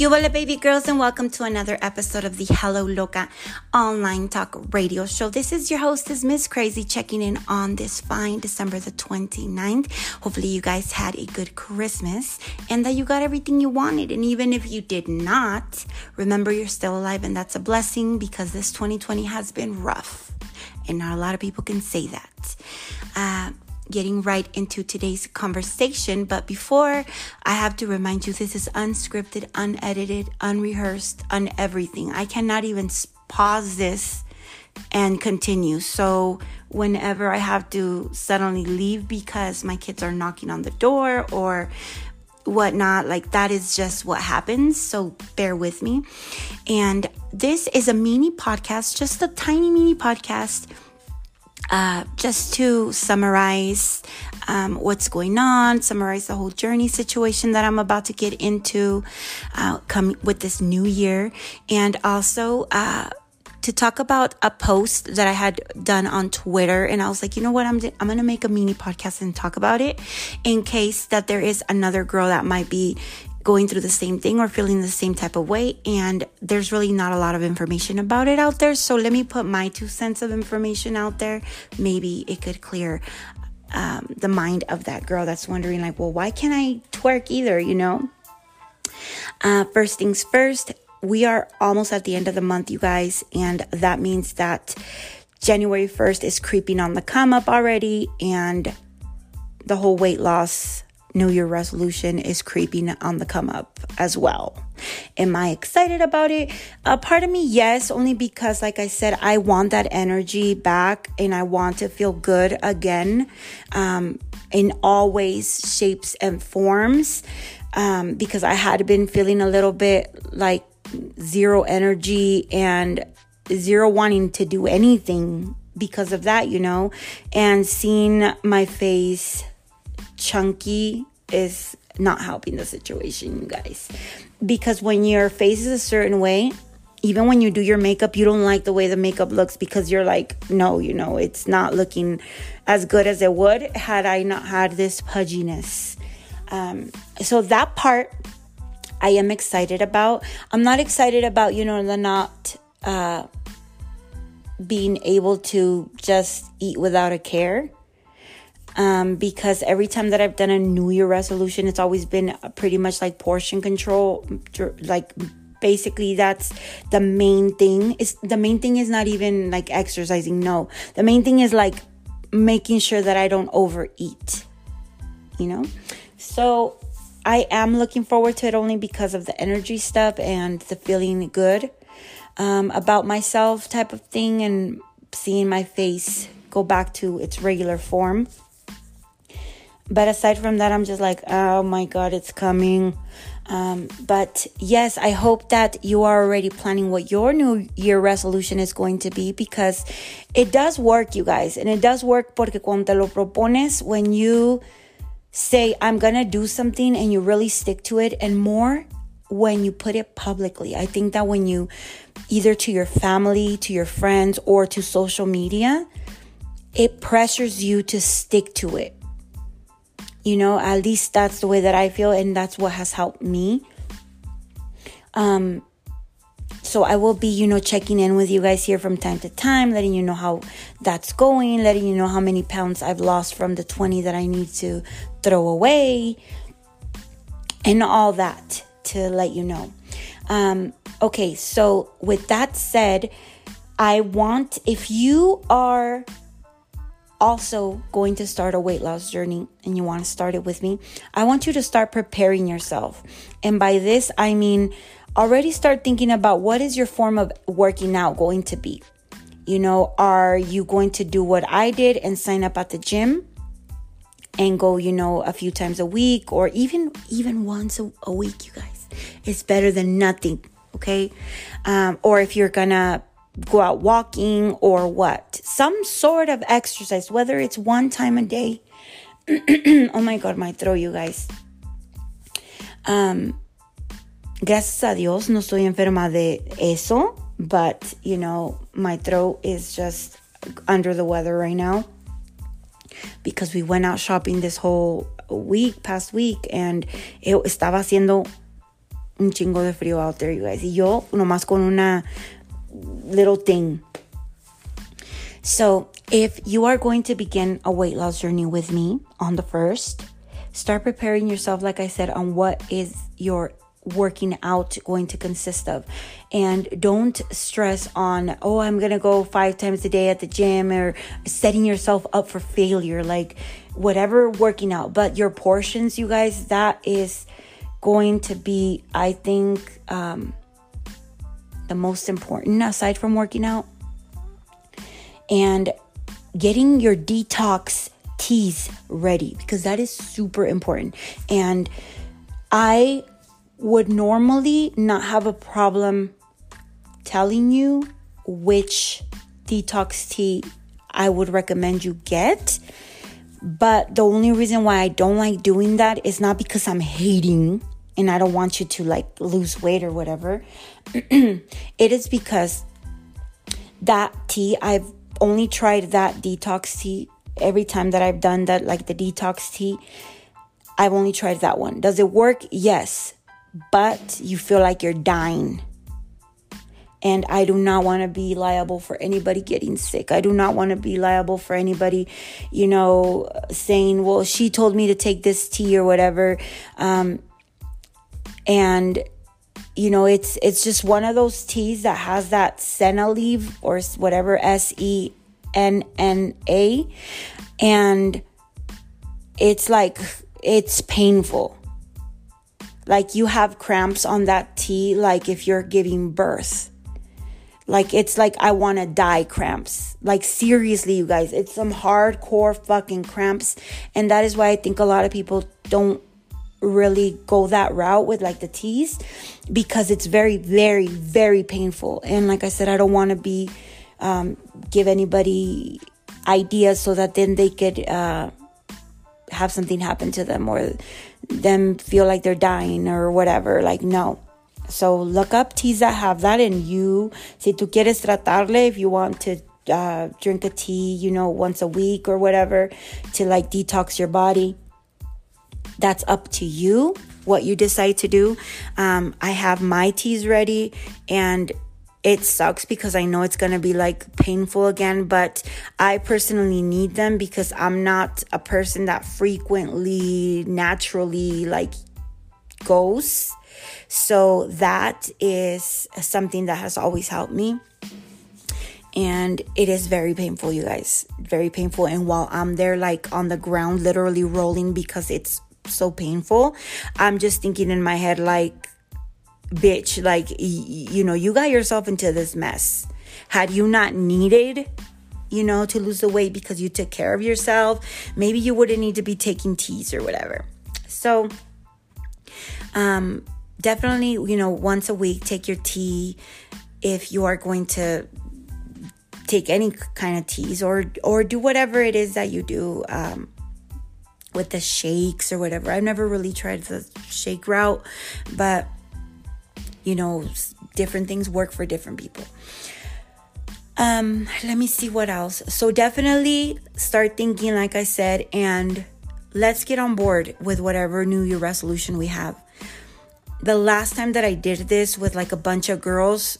Yo, hola, baby girls, and welcome to another episode of the Hello Loca online talk radio show. This is your hostess, Miss Crazy, checking in on this fine December the 29th. Hopefully, you guys had a good Christmas and that you got everything you wanted. And even if you did not, remember you're still alive, and that's a blessing because this 2020 has been rough. And not a lot of people can say that. Uh, getting right into today's conversation. But before, I have to remind you this is unscripted, unedited, unrehearsed, un everything. I cannot even pause this and continue. So, whenever I have to suddenly leave because my kids are knocking on the door or whatnot, like that is just what happens. So, bear with me. And this is a mini podcast, just a tiny mini podcast uh, just to summarize um, what's going on, summarize the whole journey situation that I'm about to get into, uh, come with this new year, and also uh, to talk about a post that I had done on Twitter. And I was like, you know what? I'm, I'm going to make a mini podcast and talk about it in case that there is another girl that might be going through the same thing or feeling the same type of way. And there's really not a lot of information about it out there. So let me put my two cents of information out there. Maybe it could clear um, the mind of that girl that's wondering, like, well, why can't I twerk either? You know? Uh, first things first, we are almost at the end of the month, you guys. And that means that January 1st is creeping on the come up already. And the whole weight loss New Year resolution is creeping on the come up as well. Am I excited about it? A part of me, yes, only because, like I said, I want that energy back and I want to feel good again um, in all ways, shapes, and forms. Um, because I had been feeling a little bit like zero energy and zero wanting to do anything because of that, you know, and seeing my face chunky is not helping the situation, you guys. Because when your face is a certain way, even when you do your makeup, you don't like the way the makeup looks because you're like, no, you know, it's not looking as good as it would had I not had this pudginess. Um, so that part I am excited about. I'm not excited about, you know, the not uh, being able to just eat without a care um, because every time that I've done a New Year resolution, it's always been pretty much like portion control. Like basically, that's the main thing. Is the main thing is not even like exercising. No, the main thing is like making sure that I don't overeat. You know, so I am looking forward to it only because of the energy stuff and the feeling good um, about myself type of thing and seeing my face go back to its regular form. But aside from that, I'm just like, oh my God, it's coming. Um, but yes, I hope that you are already planning what your new year resolution is going to be because it does work, you guys. And it does work porque cuando te lo propones, when you say, I'm to do something and you really stick to it, and more when you put it publicly. I think that when you either to your family, to your friends, or to social media, it pressures you to stick to it you know, at least that's the way that I feel, and that's what has helped me. Um, so I will be, you know, checking in with you guys here from time to time, letting you know how that's going, letting you know how many pounds I've lost from the 20 that I need to throw away, and all that to let you know. Um, okay, so with that said, I want if you are also going to start a weight loss journey and you want to start it with me, I want you to start preparing yourself. And by this, I mean already start thinking about what is your form of working out going to be. You know, are you going to do what I did and sign up at the gym? and go you know a few times a week or even even once a, a week you guys it's better than nothing okay um, or if you're gonna go out walking or what. Some sort of exercise, whether it's one time a day. oh my God, my throat, you guys. Um, gracias a Dios, no estoy enferma de eso, but you know, my throat is just under the weather right now because we went out shopping this whole week, past week, and it estaba haciendo un chingo de frío out there, you guys. Y yo nomás con una little thing. So, if you are going to begin a weight loss journey with me on the first, start preparing yourself, like I said, on what is your working out going to consist of. And don't stress on, oh, I'm going to go five times a day at the gym or setting yourself up for failure. Like, whatever working out. But your portions, you guys, that is going to be, I think, um, the most important aside from working out. And getting your detox teas ready because that is super important. And I would normally not have a problem telling you which detox tea I would recommend you get. But the only reason why I don't like doing that is not because I'm hating and I don't want you to like lose weight or whatever. it is because that tea, I've only tried that detox tea every time that I've done that, like the detox tea. I've only tried that one. Does it work? Yes. But you feel like you're dying and I do not want to be liable for anybody getting sick. I do not want to be liable for anybody, you know, saying, well, she told me to take this tea or whatever. Um, and you know it's it's just one of those teas that has that senna leaf or whatever s e n n a and it's like it's painful like you have cramps on that tea like if you're giving birth like it's like I want to die cramps. Like seriously, you guys, it's some hardcore fucking cramps. And that is why I think a lot of people don't really go that route with like the teas because it's very very very painful. And like I said, I don't want to be um, give anybody ideas so that then they could uh, have something happen to them or them feel like they're dying or whatever. Like no so look up teas that have that and you, si tú quieres tratarle, if you want to uh, drink a tea, you know, once a week or whatever to like detox your body, that's up to you what you decide to do. Um, I have my teas ready and it sucks because I know it's going to be like painful again, but I personally need them because I'm not a person that frequently, naturally like goes so that is something that has always helped me. And it is very painful, you guys. Very painful. And while I'm there, like on the ground, literally rolling because it's so painful, I'm just thinking in my head, like, bitch, like, y- you know, you got yourself into this mess. Had you not needed you know, to lose the weight because you took care of yourself. Maybe you wouldn't need to be taking teas or whatever. So, um, definitely, you know, once a week, take your tea if you are going to take any kind of teas or or do whatever it is that you do um, with the shakes or whatever. I've never really tried the shake route, but you know, different things work for different people. Um, let me see what else. So definitely start thinking, like I said, and let's get on board with whatever New Year resolution we have the last time that I did this with like a bunch of girls,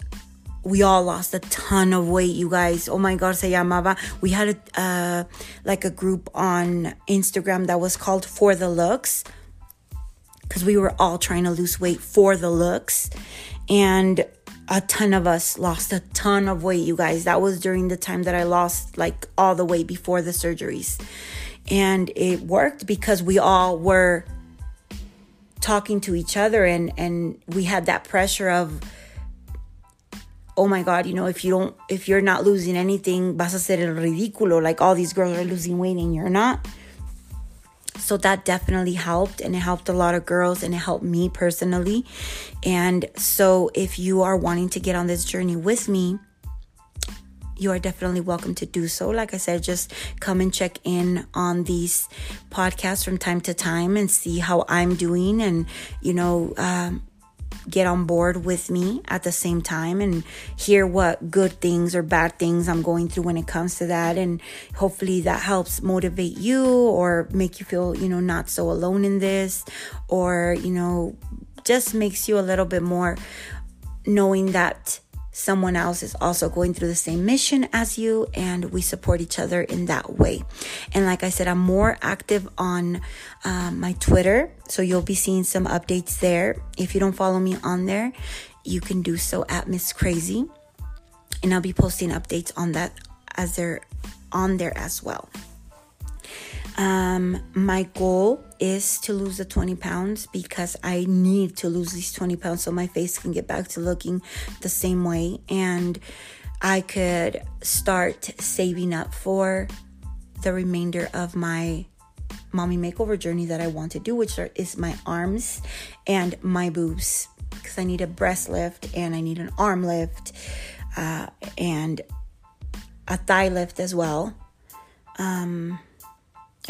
we all lost a ton of weight, you guys. Oh my God, se llamaba. We had a, uh, like a group on Instagram that was called For the Looks because we were all trying to lose weight for the looks. And a ton of us lost a ton of weight, you guys. That was during the time that I lost like all the weight before the surgeries. And it worked because we all were talking to each other and and we had that pressure of oh my god you know if you don't if you're not losing anything vas a ser el ridículo. Like all these girls are losing weight and you're not. So that definitely helped and it helped a lot of girls and it helped me personally. And so if you are wanting to get on this journey with me you are definitely welcome to do so. Like I said, just come and check in on these podcasts from time to time and see how I'm doing and, you know, um, get on board with me at the same time and hear what good things or bad things I'm going through when it comes to that. And hopefully that helps motivate you or make you feel, you know, not so alone in this or, you know, just makes you a little bit more knowing that someone else is also going through the same mission as you and we support each other in that way. And like i said i'm more active on um, my twitter so you'll be seeing some updates there. If you don't follow me on there you can do so at miss crazy and i'll be posting updates on that as they're on there as well. Um, my goal is to lose the 20 pounds because I need to lose these 20 pounds so my face can get back to looking the same way and I could start saving up for the remainder of my mommy makeover journey that I want to do, which are, is my arms and my boobs because I need a breast lift and I need an arm lift uh, and a thigh lift as well. Um,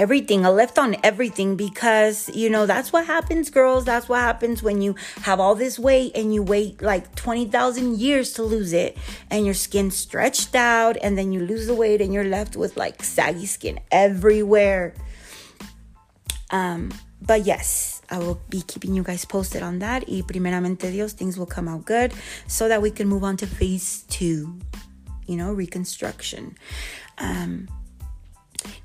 everything, a lift on everything because, you know, that's what happens, girls. That's what happens when you have all this weight and you wait like 20,000 years to lose it and your skin stretched out and then you lose the weight and you're left with like saggy skin everywhere. Um, but yes, I will be keeping you guys posted on that. Y primeramente Dios, things will come out good so that we can move on to phase two, you know, reconstruction. Um,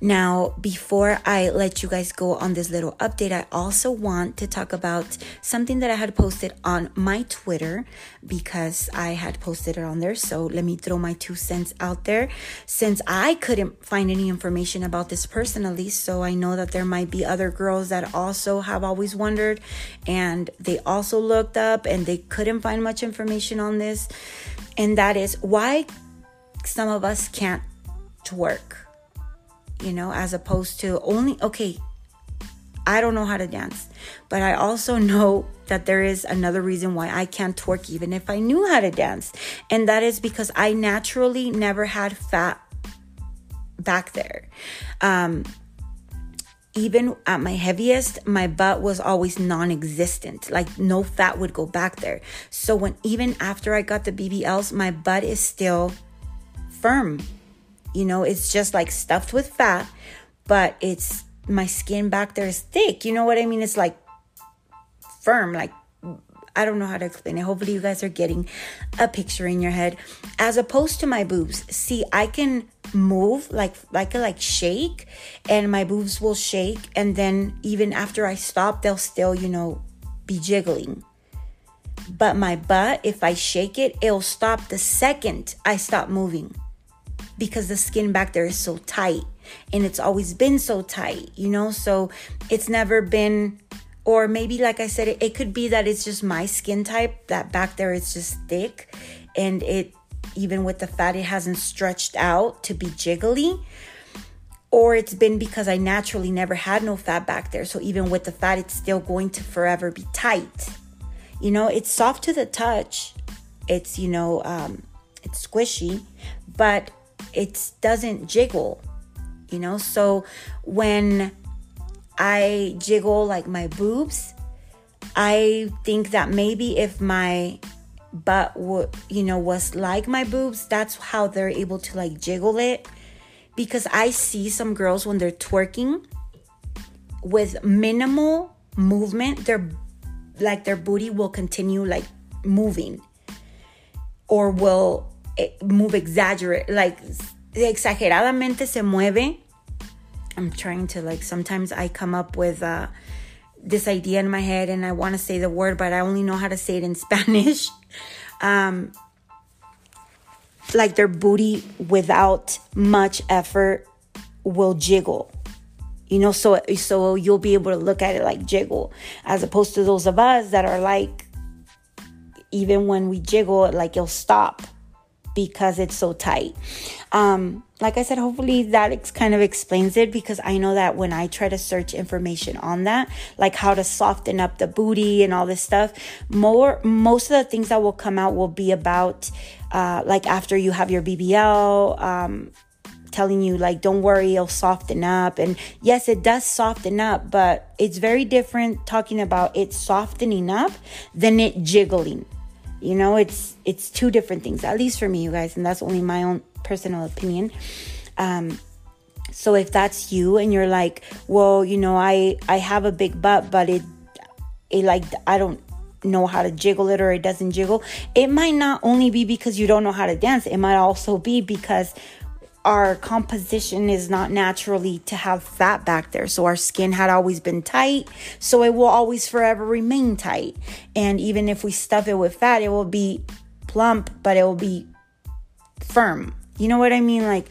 now, before I let you guys go on this little update, I also want to talk about something that I had posted on my Twitter because I had posted it on there. So let me throw my two cents out there since I couldn't find any information about this personally. So I know that there might be other girls that also have always wondered and they also looked up and they couldn't find much information on this. And that is why some of us can't twerk you know, as opposed to only, okay, I don't know how to dance, but I also know that there is another reason why I can't twerk even if I knew how to dance. And that is because I naturally never had fat back there. Um, even at my heaviest, my butt was always non existent. Like no fat would go back there. So when even after I got the BBLs, my butt is still firm you know, it's just like stuffed with fat, but it's my skin back there is thick. You know what I mean? It's like firm, like I don't know how to explain it. Hopefully, you guys are getting a picture in your head. As opposed to my boobs, see, I can move like like a like shake, and my boobs will shake, and then even after I stop, they'll still you know be jiggling. But my butt, if I shake it, it'll stop the second I stop moving because the skin back there is so tight and it's always been so tight, you know? So it's never been, or maybe like I said, it, it could be that it's just my skin type, that back there is just thick and it, even with the fat, it hasn't stretched out to be jiggly. Or it's been because I naturally never had no fat back there. So even with the fat, it's still going to forever be tight. You know, it's soft to the touch. It's, you know, um, it's squishy, but it doesn't jiggle, you know? So when I jiggle like my boobs, I think that maybe if my butt would, you know, was like my boobs, that's how they're able to like jiggle it. Because I see some girls when they're twerking with minimal movement, their like their booty will continue like moving or will move exaggerate like exageradamente se mueve. I'm trying to like sometimes i come up with uh this idea in my head and i want to say the word but i only know how to say it in spanish. Um like their booty without much effort will jiggle you know? So so you'll be able to look at it like jiggle as opposed to those of us that are like even when we jiggle like it'll stop because it's so tight. Um, like I said, hopefully that ex- kind of explains it because I know that when I try to search information on that, like how to soften up the booty and all this stuff, more most of the things that will come out will be about uh, like after you have your BBL. Um, telling you like don't worry it'll soften up and yes it does soften up but it's very different talking about it softening up than it jiggling you know, it's it's two different things, at least for me, you guys, and that's only my own personal opinion. Um, so if that's you and you're like, well, you know, I I have a big butt, but it it like I don't know how to jiggle it or it doesn't jiggle. It might not only be because you don't know how to dance, it might also be because our composition is not naturally to have fat back there. So our skin had always been tight. So it will always forever remain tight. And even if we stuff it with fat, it will be plump, but it will be firm. You know what I mean? Like,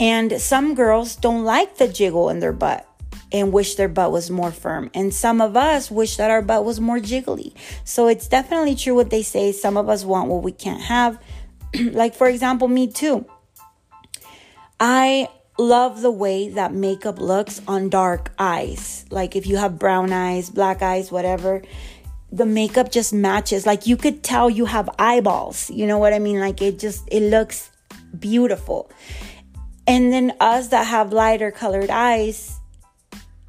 and some girls don't like the jiggle in their butt and wish their butt was more firm. And some of us wish that our butt was more jiggly. So it's definitely true what they say. Some of us want what we can't have. like, for example, me too. I love the way that makeup looks on dark eyes. Like if you have brown eyes, black eyes, whatever, the makeup just matches. Like you could tell you have eyeballs. You know what I mean? Like it just it looks beautiful. And then us that have lighter colored eyes,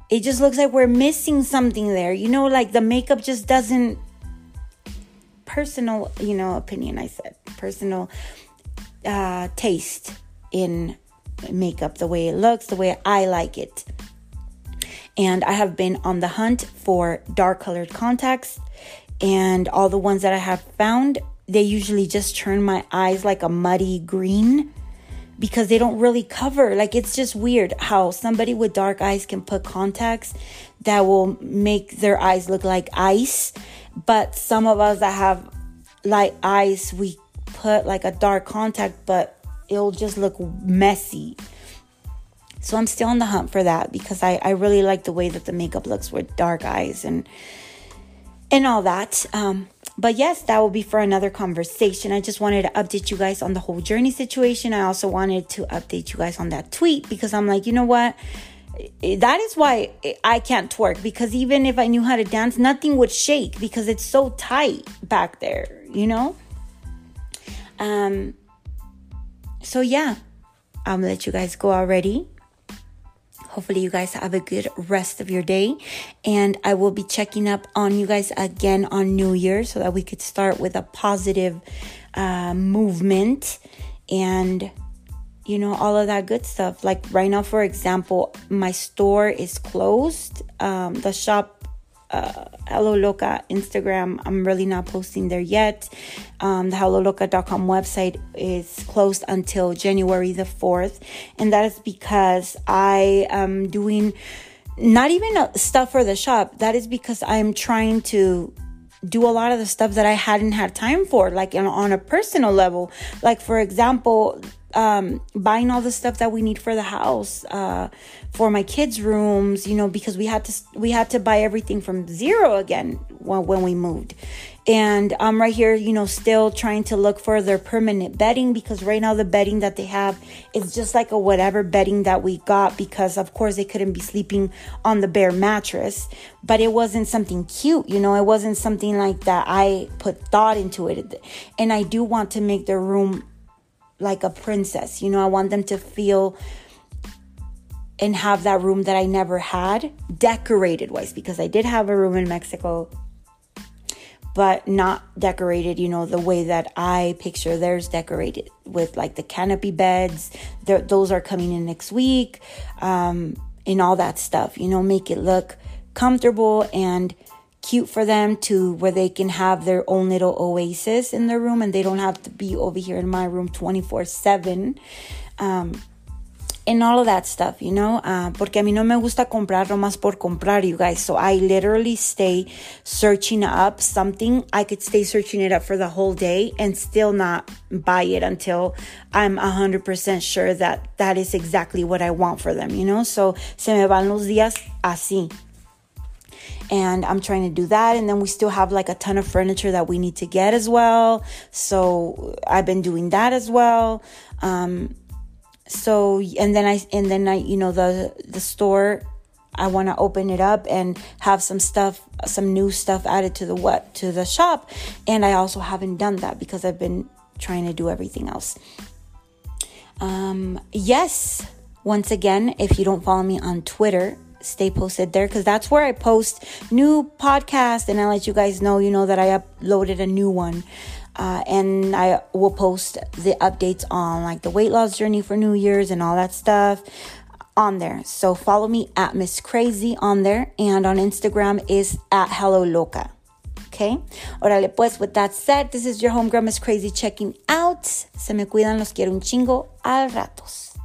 it just looks like we're missing something there. You know, like the makeup just doesn't personal, you know, opinion I said. Personal uh taste in makeup the way it looks, the way I like it. And I have been on the hunt for dark colored contacts, and all the ones that I have found, they usually just turn my eyes like a muddy green because they don't really cover. Like it's just weird how somebody with dark eyes can put contacts that will make their eyes look like ice, but some of us that have light eyes, we put like a dark contact, but it'll just look messy. So I'm still on the hunt for that because I, I really like the way that the makeup looks with dark eyes and and all that. Um, but yes, that will be for another conversation. I just wanted to update you guys on the whole journey situation. I also wanted to update you guys on that tweet because I'm like, you know what? That is why I can't twerk because even if I knew how to dance, nothing would shake because it's so tight back there, you know? Um, so, yeah, I'm gonna let you guys go already. Hopefully, you guys have a good rest of your day. And I will be checking up on you guys again on New Year so that we could start with a positive uh, movement and, you know, all of that good stuff. Like right now, for example, my store is closed. Um, the shop uh, Hello Loca Instagram. I'm really not posting there yet. Um, the HelloLoca.com website is closed until January the 4th, and that is because I am doing not even stuff for the shop. That is because I'm trying to do a lot of the stuff that I hadn't had time for, like on a personal level. Like, for example, um, buying all the stuff that we need for the house, uh, for my kids' rooms, you know, because we had to we had to buy everything from zero again when, when we moved. And I'm right here, you know, still trying to look for their permanent bedding because right now the bedding that they have is just like a whatever bedding that we got because of course they couldn't be sleeping on the bare mattress, but it wasn't something cute, you know, it wasn't something like that I put thought into it. And I do want to make their room like a princess. You know, I want them to feel and have that room that I never had decorated wise because I did have a room in Mexico but not decorated, you know, the way that I picture theirs decorated with like the canopy beds. They're, those are coming in next week, um, and all that stuff, you know, make it look comfortable and cute for them to where they can have their own little oasis in their room and they don't have to be over here in my room 24 7 um, and all of that stuff, you know, uh, porque a mí no me gusta comprar nomás por comprar, you guys. So I literally stay searching up something. I could stay searching it up for the whole day and still not buy it until I'm 100% sure that that is exactly what I want for them, you know. So se me van los días así and I'm trying to do that. And then we still have like a ton of furniture that we need to get as well. So I've been doing that as well. Um, so and then I and then I you know the the store I want to open it up and have some stuff some new stuff added to the what to the shop and I also haven't done that because I've been trying to do everything else. Um yes, once again, if you don't follow me on Twitter, stay posted there because that's where I post new podcasts and I let you guys know, you know, that I uploaded a new one. Uh, and I will post the updates on like the weight loss journey for New Year's and all that stuff on there. So follow me at Miss Crazy on there, and on Instagram is at Hello Loca. Okay? Órale, pues, with that said, this is your homegirl Miss Crazy checking out. Se me cuidan, los quiero un chingo. Al ratos.